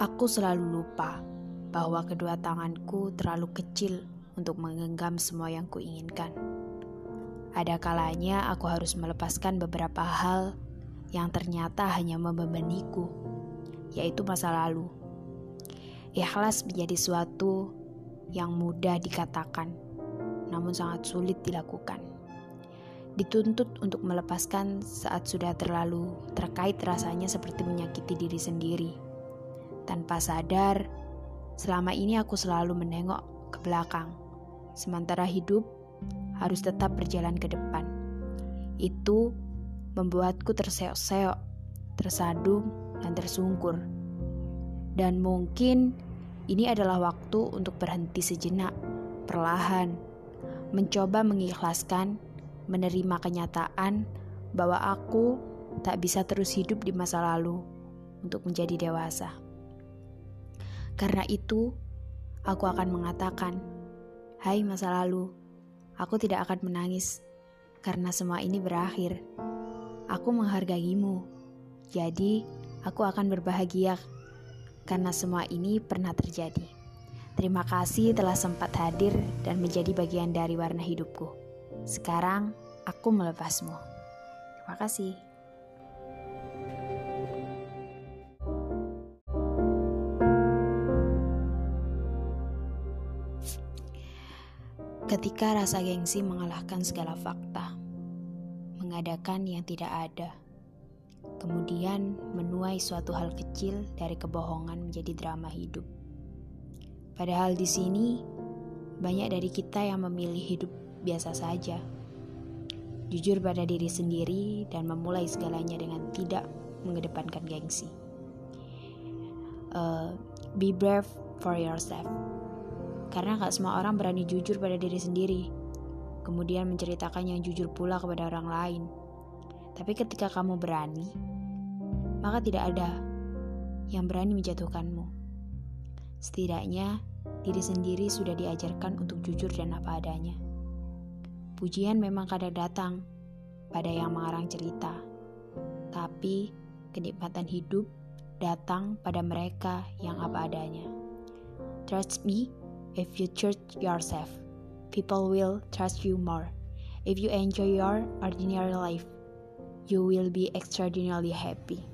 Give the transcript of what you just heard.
Aku selalu lupa bahwa kedua tanganku terlalu kecil untuk menggenggam semua yang kuinginkan. Ada kalanya aku harus melepaskan beberapa hal yang ternyata hanya membebaniku, yaitu masa lalu. Ikhlas menjadi suatu yang mudah dikatakan, namun sangat sulit dilakukan. Dituntut untuk melepaskan saat sudah terlalu terkait rasanya seperti menyakiti diri sendiri. Tanpa sadar, selama ini aku selalu menengok ke belakang, sementara hidup harus tetap berjalan ke depan. Itu membuatku terseok-seok, tersadung, dan tersungkur. Dan mungkin ini adalah waktu untuk berhenti sejenak, perlahan, mencoba mengikhlaskan, menerima kenyataan bahwa aku tak bisa terus hidup di masa lalu untuk menjadi dewasa. Karena itu, aku akan mengatakan, "Hai masa lalu, aku tidak akan menangis karena semua ini berakhir." Aku menghargaimu, jadi aku akan berbahagia karena semua ini pernah terjadi. Terima kasih telah sempat hadir dan menjadi bagian dari warna hidupku. Sekarang aku melepasmu. Terima kasih. Ketika rasa gengsi mengalahkan segala fakta mengadakan yang tidak ada. Kemudian menuai suatu hal kecil dari kebohongan menjadi drama hidup. Padahal di sini banyak dari kita yang memilih hidup biasa saja. Jujur pada diri sendiri dan memulai segalanya dengan tidak mengedepankan gengsi. Uh, be brave for yourself. Karena gak semua orang berani jujur pada diri sendiri kemudian menceritakan yang jujur pula kepada orang lain. Tapi ketika kamu berani, maka tidak ada yang berani menjatuhkanmu. Setidaknya, diri sendiri sudah diajarkan untuk jujur dan apa adanya. Pujian memang kadang datang pada yang mengarang cerita, tapi kenikmatan hidup datang pada mereka yang apa adanya. Trust me if you trust yourself people will trust you more. If you enjoy your ordinary life, you will be extraordinarily happy.